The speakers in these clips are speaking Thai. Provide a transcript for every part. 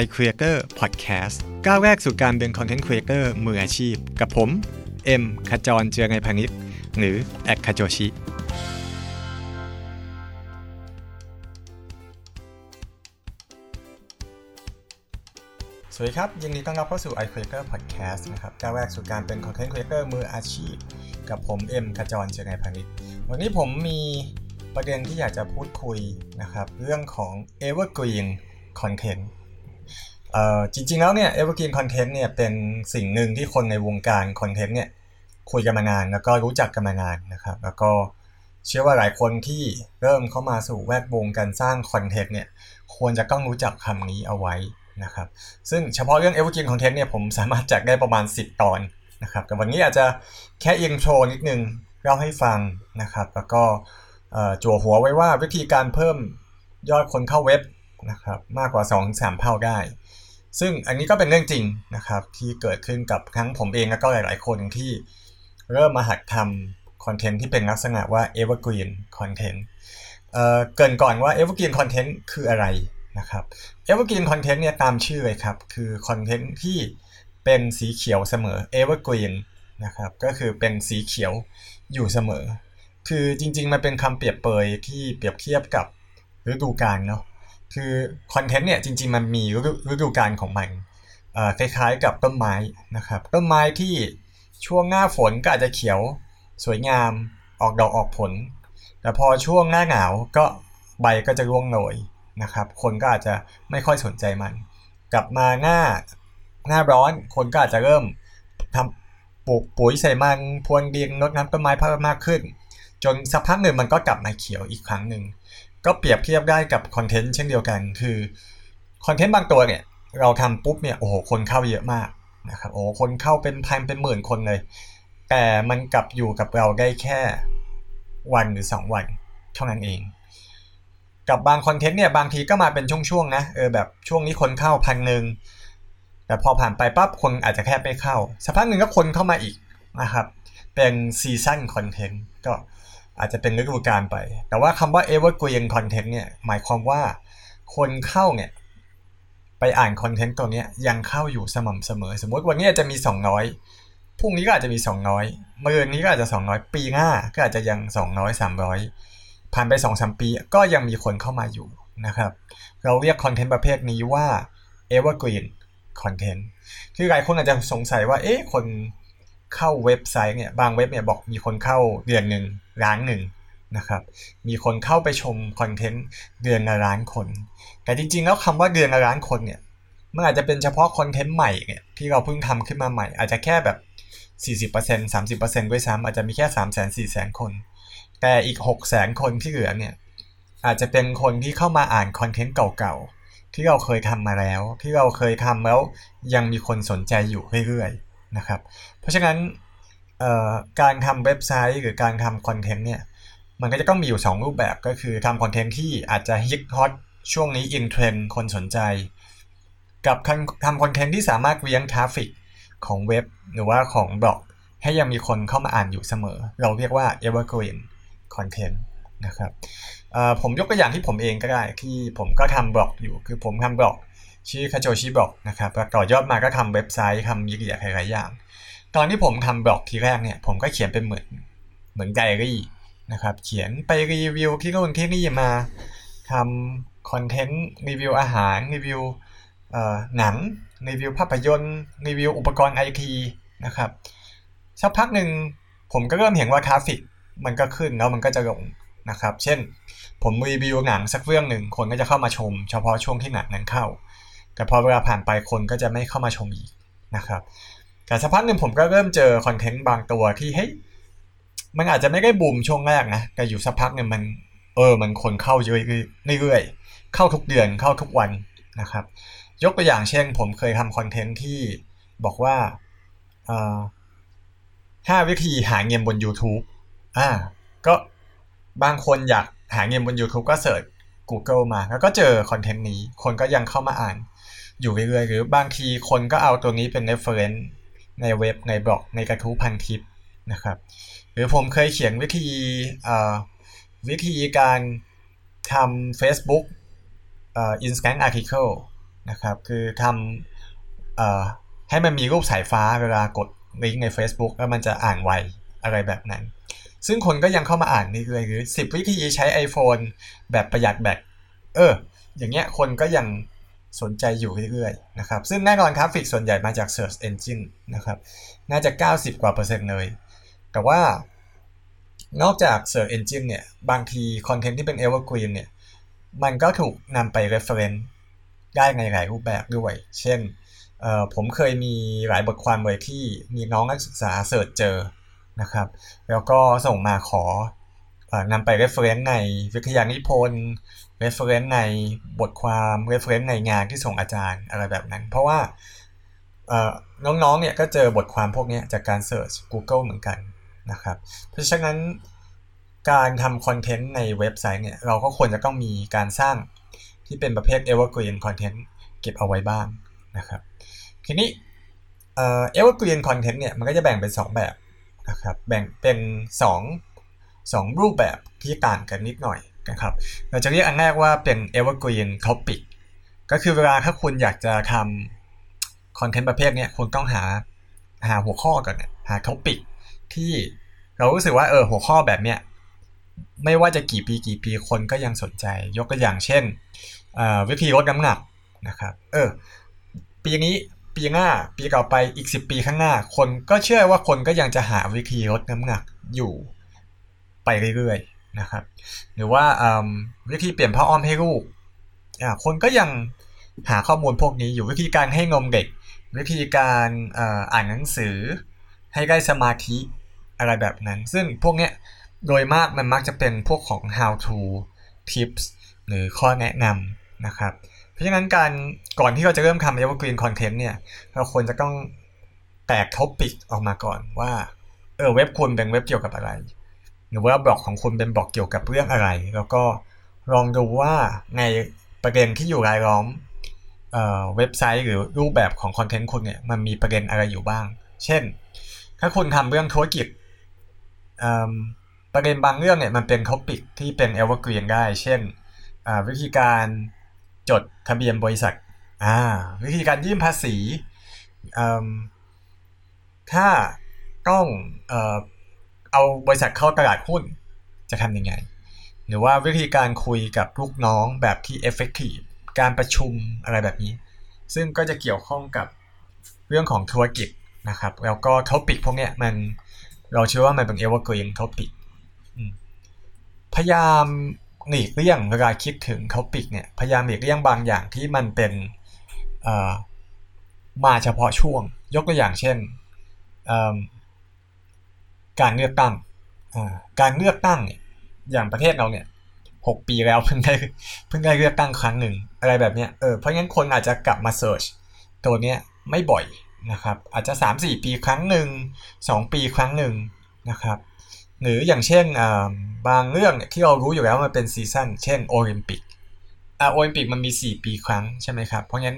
iCreator Podcast ก้าวแรกสู่การเป็น Content Creator มืออาชีพ กับผม เอ็มขจรเจียไพพานิชหรือแอดคาโจชิ สวัสดีครับ ยินดีต้อนรับเข้าสู่ iCreator Podcast นะครับก้าวแรกสู่การเป็น Content Creator มืออาชีพ กับผม เอ็มขจรเจียไพพานิชวันนี้ผมมีประเด็นที่อยากจะพูดคุยนะครับ เรื่องของ Evergreen Content เอ่อ จริงๆแล้วเนี่ย Evergreen Content เนี่ยเป็นสิ่งหนึ่งที่คนในวงการ content เนี่ยคุยกันมานาน แล้วก็รู้จักกันมานานนะครับ แล้วก็เชื่อว่าหลายคนที่เริ่มเข้ามาสู่แวดวงการสร้าง content เนี่ยควรจะต้องรู้จักคำนี้เอาไว้นะครับ ซึ่งเฉพาะเรื่อง Evergreen Content เนี่ยผมสามารถจัดได้ประมาณ 10 ตอนนะครับแต่วันนี้อาจจะแค่ intro นิดนึงเล่าให้ฟังนะครับ แล้วก็จั่วหัวไว้ว่าวิธีการเพิ่มยอดคนเข้าเว็บ นะครับมากกว่า 2-3 เท่าได้ ซึ่งอันนี้ก็เป็นเรื่องจริงนะครับที่เกิดขึ้นกับทั้งผมเองแล้วก็หลาย ๆ คนที่เริ่มมาหัดทำคอนเทนต์ที่เป็นลักษณะว่า evergreen content เอ่อเกินก่อนว่า evergreen content คืออะไรนะครับ evergreen content เนี่ยตามชื่อเลยครับ คือคอนเทนต์ที่เป็นสีเขียวเสมอ evergreen นะครับก็คือเป็นสีเขียวอยู่เสมอ คือจริง ๆ มันเป็นคำเปรียบเปยที่เปรียบเทียบกับฤดูกาลเนาะ คือคอนเทนต์เนี่ยจริง ๆ มันมีฤดูกาลของมันคล้ายๆกับต้นไม้นะครับต้นไม้ที่ช่วงหน้าฝนก็อาจจะเขียวสวยงามออกดอกออกผล แต่พอช่วงหน้าหนาวก็ใบก็จะร่วงโรยนะครับ คนก็อาจจะไม่ค่อยสนใจมัน กลับมาหน้าหน้าร้อนคนก็อาจจะเริ่มทำปลูกปุ๋ยใส่มันพรวนดินรดน้ำต้นไม้เพิ่มมากขึ้น จนสักพักหนึ่งมันก็กลับมาเขียวอีกครั้งหนึ่ง ก็เปรียบเทียบได้กับคอนเทนต์เช่นเดียวกัน คือคอนเทนต์บางตัวเนี่ยเราทำปุ๊บเนี่ยโอ้โหคนเข้าเยอะมากนะครับโอ้คนเข้าเป็นพันเป็นหมื่นคนเลย แต่มันกลับอยู่กับเราได้แค่วันหรือ 2 วันเท่านั้นเอง กับบาง content เนี่ยบางทีก็มาเป็นช่วงๆนะเออแบบช่วงนี้คนเข้าพันหนึ่งแต่พอผ่านไปปั๊บคนอาจจะแค่ไม่เข้าสักพักหนึ่งก็คนเข้ามาอีกนะครับเป็น season content ก็ อาจจะเป็นฤดูกาลไป แต่ว่าคำว่า evergreen content เนี่ยหมายความว่าคนเข้าเนี่ยไปอ่าน content ตัวนี้ยังเข้าอยู่สม่ำเสมอ สมมติวันนี้จะมี 200พรุ่งนี้ก็อาจจะมี 200มื่อนี้ก็อาจจะ 200 ปีหน้าก็อาจจะยัง 200 300 ผ่านไป 2-3 ปีก็ยังมีคนเข้ามาอยู่นะครับ เราเรียกคอนเทนต์ประเภทนี้ว่า evergreen content คือหลายคนอาจจะสงสัยว่าเอ๊ะคน เข้าเว็บไซต์เนี่ยบางเว็บเนี่ยบอกมีคนเข้าเดือนหนึ่งล้านหนึ่งนะครับมีคนเข้าไปชมคอนเทนต์เดือนละล้านคน แต่จริงๆแล้วคำว่าเดือนละล้านคนเนี่ยมันอาจจะเป็นเฉพาะคอนเทนต์ใหม่เนี่ยที่เราเพิ่งทำขึ้นมาใหม่ อาจจะแค่แบบ40% 30%ด้วยซ้ำอาจจะมีแค่ 3 0 0 0 0 4 0 0 0 คน แต่อีก 6 0 0 0 0 คนที่เหลือเนี่ยอาจจะเป็นคนที่เข้ามาอ่านคอนเทนต์เก่าๆ ที่เราเคยทำมาแล้ว ที่เราเคยทำแล้วยังมีคนสนใจอยู่เรื่อยๆ นะครับ เพราะฉะนั้นการทำเว็บไซต์หรือการทำคอนเทนต์เนี่ยมันก็จะต้องมีอยู่ 2 รูปแบบก็คือทำคอนเทนต์ที่อาจจะฮิตฮอตช่วงนี้อินเทรนคนสนใจ กับทำ content ที่สามารถเลี้ยง traffic ของเว็บ หรือว่าของบล็อก ให้ยังมีคนเข้ามาอ่านอยู่เสมอ เราเรียกว่า evergreen content นะครับผมยกตัวอย่างที่ผมเองก็ได้ที่ผมก็ทำบล็อกอยู่คือผมทำบล็อก ชื่อคาโจชิบล็อกนะครับต่อยอดมาก็ทำเว็บไซต์ทำเยอะหลายอย่าง ตอนที่ผมทำบล็อกทีแรกเนี่ยผมก็เขียนเป็นเหมือนเหมือนไดอารี่นะครับเขียนไปรีวิวที่นู่นที่นี่มาทำ content รีวิวอาหารรีวิวหนังรีวิวภาพยนตร์รีวิวอุปกรณ์ไอทีนะครับสักพักหนึ่งผมก็เริ่มเห็นว่า traffic มันก็ขึ้นแล้วมันก็จะลงนะครับ เช่น ผมรีวิวหนังสักเรื่องหนึ่งคนก็จะเข้ามาชม เฉพาะช่วงที่หนังนั้นเข้า แต่พอเวลาผ่านไปคนก็จะไม่เข้ามาชมอีกนะครับแต่สักพักหนึ่งผมก็เริ่มเจอ content บางตัวที่เฮ้ยมันอาจจะไม่ได้บูมช่วงแรกนะแต่อยู่สักพักหนึ่งมันเออมันคนเข้าเยอะเรื่อยๆเข้าทุกเดือนเข้าทุกวันนะครับ ยกตัวอย่างเช่น ผมเคยทำคอนเทนต์ที่บอกว่าห้าวิธีหาเงินบน YouTube อ่าก็บางคนอยากหาเงินบน YouTube ก็เสิร์ช Google มา แล้วก็เจอคอนเทนต์นี้ คนก็ยังเข้ามาอ่าน อยู่เรื่อยๆ หรือบางทีคนก็เอาตัวนี้เป็น reference ในเว็บในบล็อกในกระทู้พันทิปนะครับ หรือผมเคยเขียนวิธีวิธีการทำ Facebook อ่อ instant article นะครับ คือทำอให้มันมีรูปสายฟ้าเวลากดลิงก์ใน Facebook แล้วมันจะอ่านไวอะไรแบบนั้น ซึ่งคนก็ยังเข้ามาอ่านนี่เลยหรือ 10 วิธีใช้ iPhone แบบประหยัดแบตเออ อย่างเงี้ยคนก็ยัง สนใจอยู่เรื่อยๆนะครับซึ่งแน่นอนครับ traffic ส่วนใหญ่มาจาก Search Engine นะครับน่าจะ 90 กว่าเปอร์เซ็นต์เลย แต่ว่านอกจาก Search Engine เนี่ยบางที content ที่เป็น Evergreen เนี่ยมันก็ถูกนำไป reference ได้ในหลายรูปแบบด้วย เช่นผมเคยมีหลายบทความเลยที่มีน้องนักศึกษาเสิร์ชเจอนะครับ แล้วก็ส่งมาขอ นำไป reference ในวิทยานิพนธ์ reference ในบทความ reference ในงานที่ส่งอาจารย์อะไรแบบนั้น เพราะว่าน้องๆเนี่ยก็เจอบทความพวกนี้จากการเสิร์ช Google เหมือนกันนะครับ เพราะฉะนั้นการทำคอนเทนต์ในเว็บไซต์เนี่ยเราก็ควรจะต้องมีการสร้างที่เป็นประเภท evergreen content เก็บเอาไว้บ้างนะครับ ทีนี้เอ่อ evergreen content เนี่ยมันก็จะแบ่งเป็น 2 แบบนะครับ แบ่งเป็น 2 2 รูปแบบที่ต่างกันนิดหน่อยนะครับเราจะเรียกอันแรกว่าเป็น evergreen topic ก็คือเวลาถ้าคุณอยากจะทำคอนเทนต์ประเภทนี้คุณต้องหาหาหัวข้อก่อนหาท็อปิกที่เรารู้สึกว่าเออหัวข้อแบบเนี้ยไม่ว่าจะกี่ปีกี่ปีคนก็ยังสนใจ ยกตัวอย่างเช่นวิธีลดน้ำหนักนะครับเออปีนี้ปีหน้าปีต่อไปอีก 10 ปีข้างหน้า คนก็เชื่อว่าคนก็ยังจะหาวิธีลดน้ำหนักอยู่ ไปเรื่อยๆนะครับ หรือว่าวิธีเปลี่ยนผ้าอ้อมให้ลูกคนก็ยังหาข้อมูลพวกนี้อยู่วิธีการให้นมเด็ก วิธีการอ่านหนังสือ ให้ได้สมาธิอะไรแบบนั้น ซึ่งพวกเนี้ยโดยมากมันมักจะเป็นพวกของ how to tips หรือข้อแนะนำนะครับ เพราะฉะนั้นการก่อนที่เราจะเริ่มทำ evergreen content เนี่ย เราควรจะต้องแตกท็อปิกออกมาก่อนว่า เออเว็บคุณเป็นเว็บเกี่ยวกับอะไร หรือว่าบล็อกของคุณเป็นบล็อกเกี่ยวกับเรื่องอะไร แล้วก็ลองดูว่าในประเด็นที่อยู่รายล้อมเว็บไซต์หรือรูปแบบของคอนเทนต์คุณเนี่ยมันมีประเด็นอะไรอยู่บ้าง เช่น ถ้าคุณทำเรื่องธุรกิจประเด็นบางเรื่องเนี่ยมันเป็น topic ที่เป็น evergreen ได้ เช่นวิธีการจดทะเบียนบริษัทวิธีการยื่นภาษีถ้าต้อง เอาบริษัทเข้าตลาดหุ้นจะทำยังไง หรือว่าวิธีการคุยกับลูกน้องแบบที่ effective การประชุมอะไรแบบนี้ ซึ่งก็จะเกี่ยวข้องกับเรื่องของธุรกิจนะครับ แล้วก็ topic พวกนี้มันเราเชื่อว่ามันเป็น evergreen topic พยายามหลีกเลี่ยงเวลาคิดถึง topic เนี่ยพยายามหลีกเลี่ยงบางอย่างที่มันเป็นมาเฉพาะช่วง ยกตัวอย่างเช่น การเลือกตั้งการเลือกตั้งอย่างประเทศเราเนี่ยหกปีแล้วเพิ่งได้เพิ่งได้เลือกตั้งครั้งหนึ่งอะไรแบบเนี้ยเออเพราะงั้นคนอาจจะกลับมา searchตัวเนี้ยไม่บ่อยนะครับ อาจจะ 3-4 ปีครั้งหนึ่ง2 ปีครั้งหนึ่งนะครับ หรืออย่างเช่นบางเรื่องที่เรารู้อยู่แล้วมันเป็น season เช่นโอลิมปิกอ่าโอลิมปิกมันมี 4 ปีครั้งใช่ไหมครับ เพราะงั้น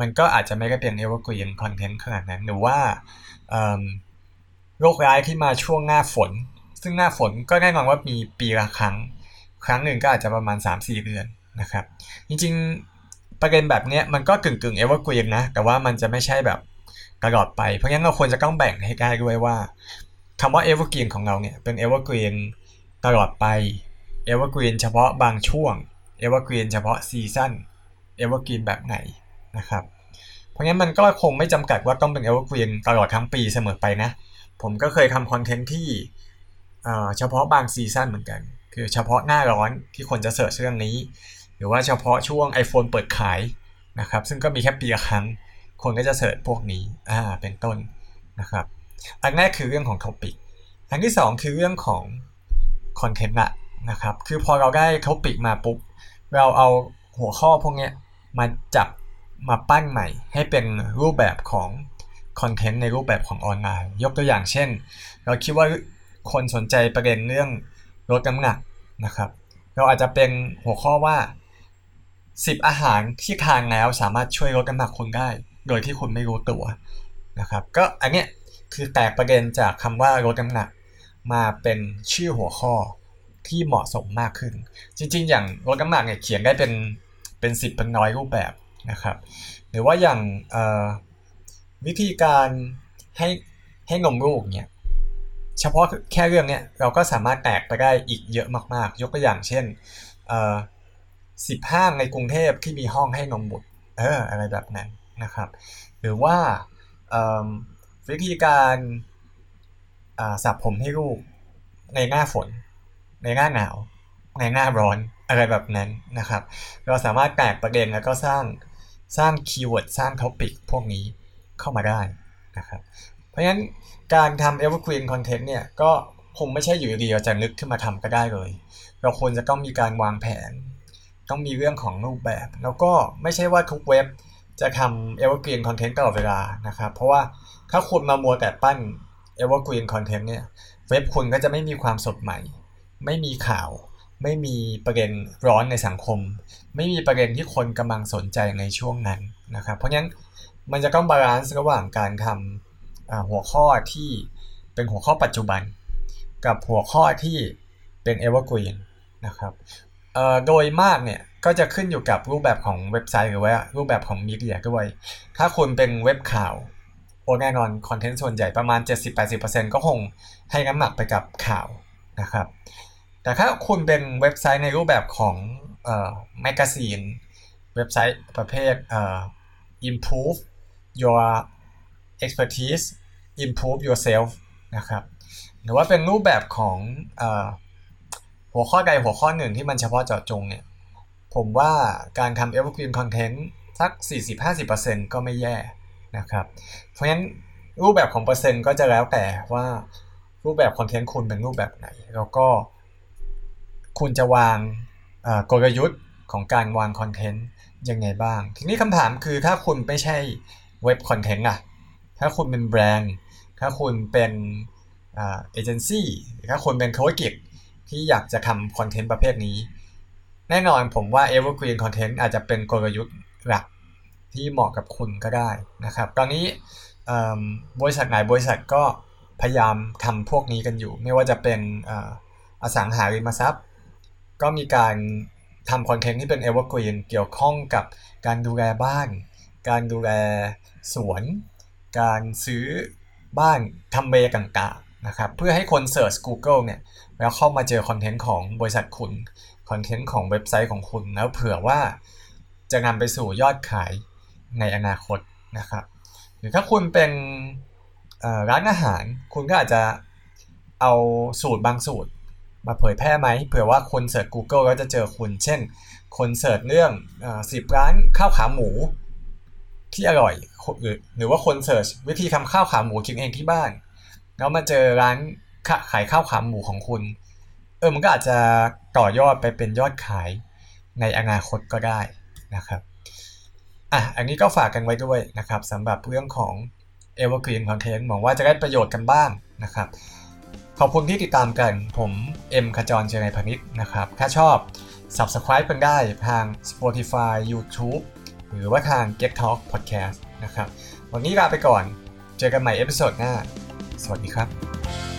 มันก็อาจจะไม่ได้เป็น evergreen content ขนาดนั้นหรือว่า โรคร้ายที่มาช่วงหน้าฝน ซึ่งหน้าฝนก็แน่นอนว่ามีปีละครั้ง ครั้งหนึ่งก็อาจจะประมาณ 3-4 เดือนนะครับ จริงๆประเด็นแบบนี้มันก็กึ่งกึ่ง evergreen นะ แต่ว่ามันจะไม่ใช่แบบตลอดไป เพราะงั้นเราควรจะต้องแบ่งให้ได้ด้วยว่าคำว่า evergreen ของเราเนี่ยเป็น evergreen ตลอดไป evergreen เฉพาะบางช่วง evergreen เฉพาะ season evergreen แบบไหนนะครับ เพราะงั้นมันก็คงไม่จำกัดว่าต้องเป็น evergreen ตลอดทั้งปีเสมอไปนะ ผมก็เคยทำ content ที่เฉพาะบาง season เหมือนกัน คือเฉพาะหน้าร้อนที่คนจะ search เรื่องนี้ หรือว่าเฉพาะช่วง iPhone เปิดขายนะครับซึ่งก็มีแค่ปีละครั้ง คนก็จะ search พวกนี้อ่าเป็นต้นนะครับอันแรกคือเรื่องของ topic อันที่ 2 คือเรื่องของ content ละนะครับคือพอเราได้ topic มาปุ๊บ เราเอาหัวข้อพวกนี้มาจับมาปั้นใหม่ ให้เป็นรูปแบบของ คอนเทนต์ในรูปแบบของออนไลน์ ยกตัวอย่างเช่น เราคิดว่าคนสนใจประเด็นเรื่องลดน้ำหนักนะครับ เราอาจจะเป็นหัวข้อว่า 10 อาหารที่ทานแล้วสามารถช่วยลดน้ำหนักคุณได้ โดยที่คุณไม่รู้ตัวนะครับ ก็อันเนี้ยคือแตกประเด็นจากคำว่าลดน้ำหนัก มาเป็นชื่อหัวข้อที่เหมาะสมมากขึ้น จริง ๆ อย่างลดน้ำหนักเนี่ยเขียนได้เป็นเป็นสิบเป็นน้อยรูปแบบนะครับ หรือว่าอย่าง วิธีการให้ให้นมลูกเนี่ยเฉพาะแค่เรื่องเนี้ยเราก็สามารถแตกไปได้อีกเยอะมากๆ ยกตัวอย่างเช่นสิบห้างในกรุงเทพที่มีห้องให้นมบุตรเอออะไรแบบนั้นนะครับ หรือว่าวิธีการสระผมให้ลูกในหน้าฝน ในหน้าหนาว ในหน้าร้อนอะไรแบบนั้นนะครับ เราสามารถแตกประเด็นแล้วก็สร้างสร้างคีย์เวิร์ดสร้างท็อปิกพวกนี้ เข้ามาได้นะครับเพราะฉะนั้นการทำ evergreen content เนี่ยก็คงไม่ใช่อยู่ดีเราจะนึกขึ้นมาทำก็ได้เลย เราควรจะต้องมีการวางแผน ต้องมีเรื่องของรูปแบบ แล้วก็ไม่ใช่ว่าทุกเว็บจะทำ evergreen content ตลอดเวลานะครับ เพราะว่าถ้าคุณมามัวแต่ปั้น evergreen content เนี่ยเว็บคุณก็จะไม่มีความสดใหม่ ไม่มีข่าว ไม่มีประเด็นร้อนในสังคม ไม่มีประเด็นที่คนกำลังสนใจในช่วงนั้นนะครับ เพราะฉะนั้น มันจะต้องบาลานซ์ระหว่างการทำหัวข้อที่เป็นหัวข้อปัจจุบัน กับหัวข้อที่เป็น evergreen นนะครับโดยมากเนี่ยก็จะขึ้นอยู่กับรูปแบบของเว็บไซต์หรือว่ารูปแบบของมีเดียด้วย ถ้าคุณเป็นเว็บข่าวโอ้แน่นอนคอนเทนต์ส่วนใหญ่ประมาณ 70-80%ก็คงให้น้ำหนักไปกับข่าวนะครับ แต่ถ้าคุณเป็นเว็บไซต์ในรูปแบบของเอ่อแมกกาซีน เว็บไซต์ประเภทเอ่อ improve your expertise improve yourself นะครับหรือว่าเป็นรูปแบบของอหัวข้อใดหัวข้อหนึ่งที่มันเฉพาะเจาะจงเนี่ยผมว่าการทำ evergreen content สัก 40-50%ก็ไม่แย่นะครับ เพราะฉะนั้นรูปแบบของเปอร์เซ็นต์ก็จะแล้วแต่ว่ารูปแบบคอนเทนต์คุณเป็นรูปแบบไหน แล้วก็คุณจะวางกลยุทธ์ของการวางคอนเทนต์ยังไงบ้าง ทีนี้คำถามคือถ้าคุณไม่ใช่ เว็บคอนเทนต์อะถ้าคุณเป็นแบรนด์ ถ้าคุณเป็นเอเจนซี่ถ้าคุณเป็นธุรกิจที่อยากจะทำคอนเทนต์ประเภทนี้ แน่นอนผมว่า Evergreen Content อาจจะเป็นกลยุทธ์หลักที่เหมาะกับคุณก็ได้นะครับ ตอนนี้บริษัทไหนบริษัทก็พยายามทำพวกนี้กันอยู่ ไม่ว่าจะเป็นอสังหาริมทรัพย์ ก็มีการทำคอนเทนต์ที่เป็น evergreen เกี่ยวข้องกับการดูแลบ้าน การดูแลสวน การซื้อบ้านทำเลต่างๆนะครับเพื่อให้คนเสิร์ช Google เนี่ยแล้วเข้ามาเจอ content ของบริษัทคุณ content ของเว็บไซต์ของคุณแล้วเผื่อว่าจะนำไปสู่ยอดขายในอนาคตนะครับหรือถ้าคุณเป็นร้านอาหาร คุณก็อาจจะเอาสูตรบางสูตร มาเผยแพร่ไหมเผื่อว่าคนเสิร์ช Google ก็จะเจอคุณ เช่น คน search เรื่องสิบร้านข้าวขาหมู ที่อร่อยหรือหรือว่าคน search วิธีทำข้าวขาหมูกินเองที่บ้าน แล้วมาเจอร้านขายข้าวขาหมูของคุณ เออมันก็อาจจะต่อยอดไปเป็นยอดขายในอนาคตก็ได้นะครับอะอันนี้ก็ฝากกันไว้ด้วยนะครับสำหรับเรื่องของ Evergreen Content หวังว่าจะได้ประโยชน์กันบ้างนะครับ ขอบคุณที่ติดตามกัน ผมเอ็มขจรเจริญพนิชนะครับ ถ้าชอบ Subscribe กันได้ทาง Spotify YouTube หรือว่าทาง Get Talk Podcast นะครับ วันนี้ลาไปก่อน เจอกันใหม่เอพิโซดหน้า สวัสดีครับ